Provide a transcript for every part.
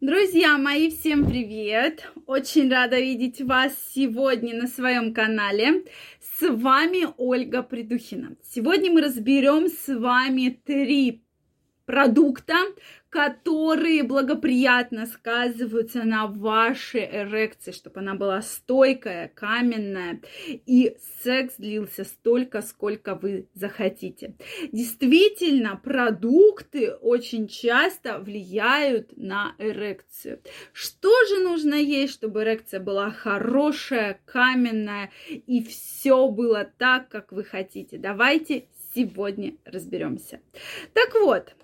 Друзья мои, всем привет! Очень рада видеть вас сегодня на своем канале. С вами Ольга Придухина. Сегодня мы разберем с вами три продукта, которые благоприятно сказываются на вашей эрекции, чтобы она была стойкая, каменная, и секс длился столько, сколько вы захотите. Действительно, продукты очень часто влияют на эрекцию. Что же нужно есть, чтобы эрекция была хорошая, каменная, и все было так, как вы хотите? Давайте сегодня разберемся. Так вот,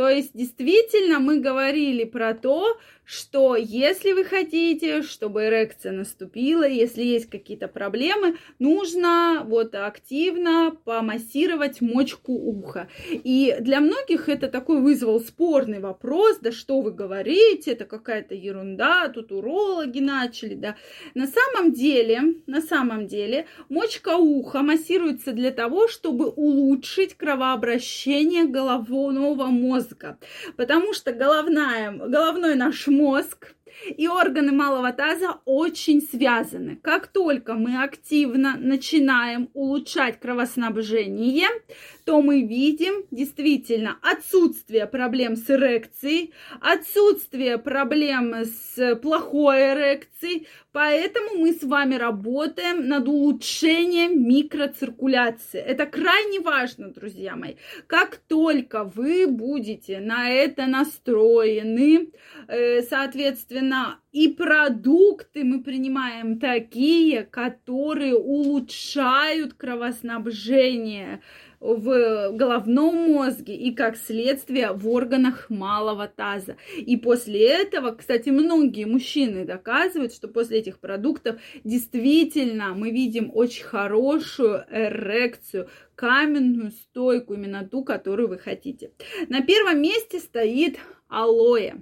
то есть действительно мы говорили про то, что если вы хотите, чтобы эрекция наступила, если есть какие-то проблемы, нужно вот активно помассировать мочку уха. И для многих это такой вызвал спорный вопрос, да что вы говорите, это какая-то ерунда, тут урологи начали, да. На самом деле, на самом деле, мочка уха массируется для того, чтобы улучшить кровообращение головного мозга, потому что головная, головной наш мозг и органы малого таза очень связаны. Как только мы активно начинаем улучшать кровоснабжение, то мы видим действительно отсутствие проблем с эрекцией, отсутствие проблем с плохой эрекцией, поэтому мы с вами работаем над улучшением микроциркуляции. Это крайне важно, друзья мои. Как только вы будете на это настроены, э, соответственно, и продукты мы принимаем такие, которые улучшают кровоснабжение, в головном мозге и, как следствие, в органах малого таза. И после этого, кстати, многие мужчины доказывают, что после этих продуктов действительно мы видим очень хорошую эрекцию, каменную стойку, именно ту, которую вы хотите. На первом месте стоит алоэ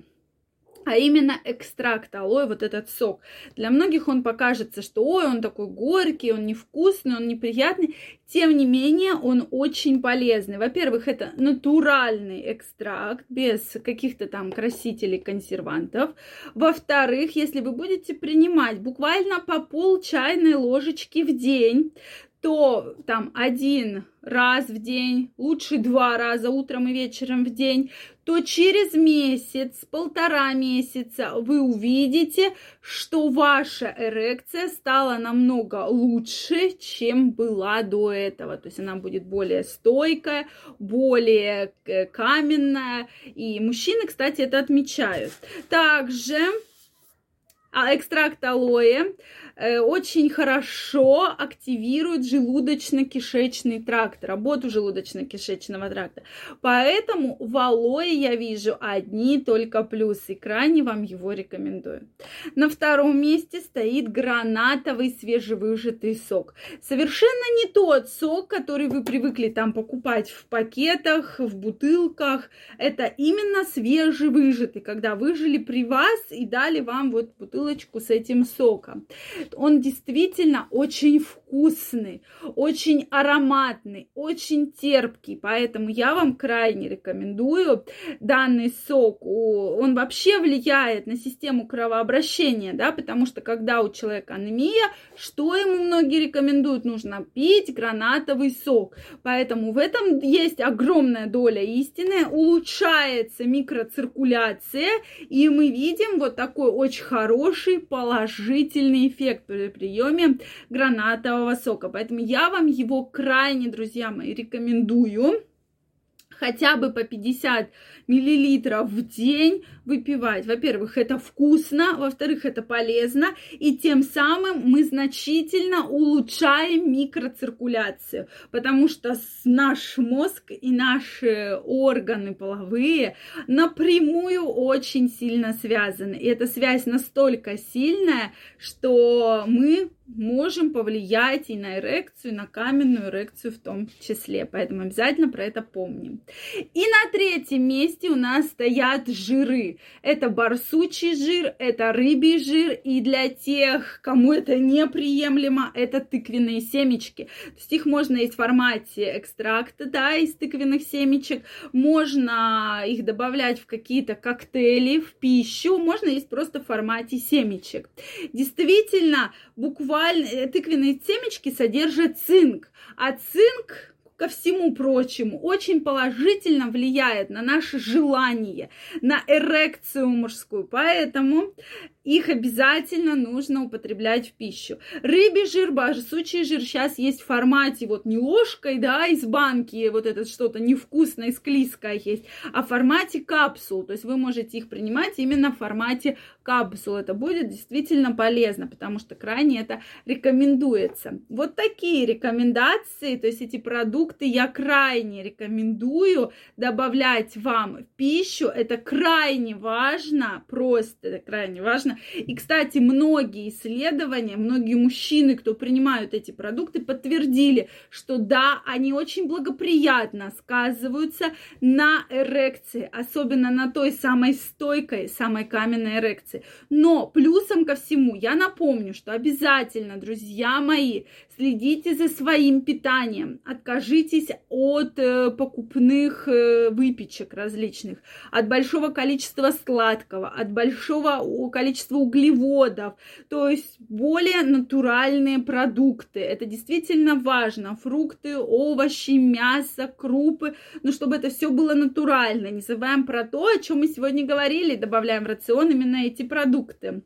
а именно экстракт алоэ, вот этот сок. Для многих он покажется, что ой, он такой горький, он невкусный, он неприятный. Тем не менее, он очень полезный. Во-первых, это натуральный экстракт, без каких-то там красителей, консервантов. Во-вторых, если вы будете принимать буквально по пол чайной ложечки в день, то там один раз в день, лучше два раза утром и вечером в день, то через месяц, полтора месяца вы увидите, что ваша эрекция стала намного лучше, чем была до этого. То есть она будет более стойкая, более э, каменная. И мужчины, кстати, это отмечают. Также экстракт алоэ Э, очень хорошо активирует желудочно-кишечный тракт, работу желудочно-кишечного тракта. Поэтому в алоэ я вижу одни только плюсы. Крайне вам его рекомендую. На втором месте стоит гранатовый свежевыжатый сок. Совершенно не тот сок, который вы привыкли там покупать в пакетах, в бутылках. Это именно свежевыжатый, когда выжили при вас и дали вам вот бутылочку с этим соком он действительно очень вкусный, очень ароматный, очень терпкий, поэтому я вам крайне рекомендую данный сок. Он вообще влияет на систему кровообращения, да, потому что когда у человека анемия, что ему многие рекомендуют? Нужно пить гранатовый сок. Поэтому в этом есть огромная доля истины, улучшается микроциркуляция, и мы видим вот такой очень хороший положительный эффект при приеме гранатового сока. Поэтому я вам его крайне, друзья мои, рекомендую хотя бы по 50 миллилитров в день выпивать. Во-первых, это вкусно, во-вторых, это полезно, и тем самым мы значительно улучшаем микроциркуляцию, потому что наш мозг и наши органы половые напрямую очень сильно связаны. И эта связь настолько сильная, что мы можем повлиять и на эрекцию, и на каменную эрекцию в том числе. Поэтому обязательно про это помним. И на третьем месте у нас стоят жиры. Это барсучий жир, это рыбий жир, и для тех, кому это неприемлемо, это тыквенные семечки. То есть их можно есть в формате экстракта, да, из тыквенных семечек, можно их добавлять в какие-то коктейли, в пищу, можно есть просто в формате семечек. Действительно, буквально э, тыквенные семечки содержат цинк, а цинк ко всему прочему, очень положительно влияет на наше желание, на эрекцию мужскую. Поэтому их обязательно нужно употреблять в пищу. Рыбий жир, сучий жир сейчас есть в формате вот не ложкой, да, из банки, вот это что-то невкусное, склизкое есть, а в формате капсул. То есть вы можете их принимать именно в формате капсул. Это будет действительно полезно, потому что крайне это рекомендуется. Вот такие рекомендации, то есть эти продукты я крайне рекомендую добавлять вам в пищу. Это крайне важно, просто это крайне важно, и, кстати, многие исследования, многие мужчины, кто принимают эти продукты, подтвердили, что да, они очень благоприятно сказываются на эрекции, особенно на той самой стойкой, самой каменной эрекции. Но плюсом ко всему, я напомню, что обязательно, друзья мои, следите за своим питанием, откажитесь от э, покупных э, выпечек различных, от большого количества сладкого, от большого количества углеводов, то есть более натуральные продукты. Это действительно важно. Фрукты, овощи, мясо, крупы, ну, чтобы это все было натурально. Не забываем про то, о чем мы сегодня говорили, добавляем в рацион именно эти продукты.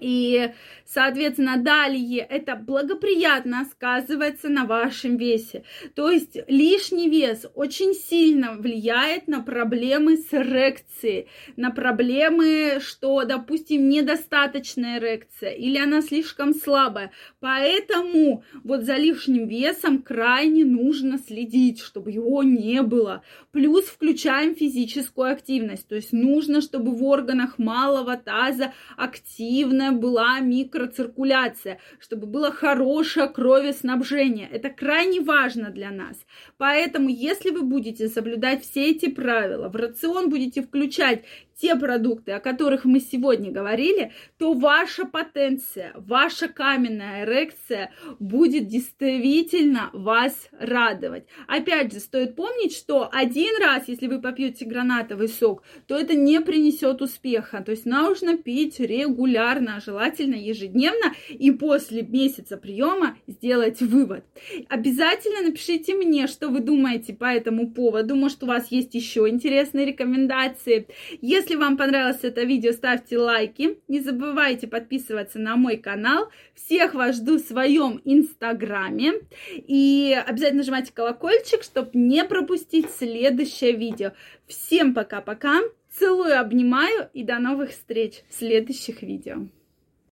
И, соответственно, далее это благоприятно сказывается на вашем весе. То есть лишний вес очень сильно влияет на проблемы с эрекцией, на проблемы, что, допустим, недостаточная эрекция или она слишком слабая. Поэтому вот за лишним весом крайне нужно следить, чтобы его не было. Плюс включаем физическую активность. То есть нужно, чтобы в органах малого таза активная была микроциркуляция, чтобы было хорошее кровеснабжение. Это крайне важно для нас. Поэтому, если вы будете соблюдать все эти правила, в рацион будете включать те продукты, о которых мы сегодня говорили, то ваша потенция, ваша каменная эрекция будет действительно вас радовать. Опять же, стоит помнить, что один раз, если вы попьете гранатовый сок, то это не принесет успеха. То есть нужно пить регулярно, желательно ежедневно, и после месяца приема сделать вывод. Обязательно напишите мне, что вы думаете по этому поводу. Может, у вас есть еще интересные рекомендации. Если если вам понравилось это видео, ставьте лайки. Не забывайте подписываться на мой канал. Всех вас жду в своем инстаграме. И обязательно нажимайте колокольчик, чтобы не пропустить следующее видео. Всем пока-пока. Целую, обнимаю и до новых встреч в следующих видео.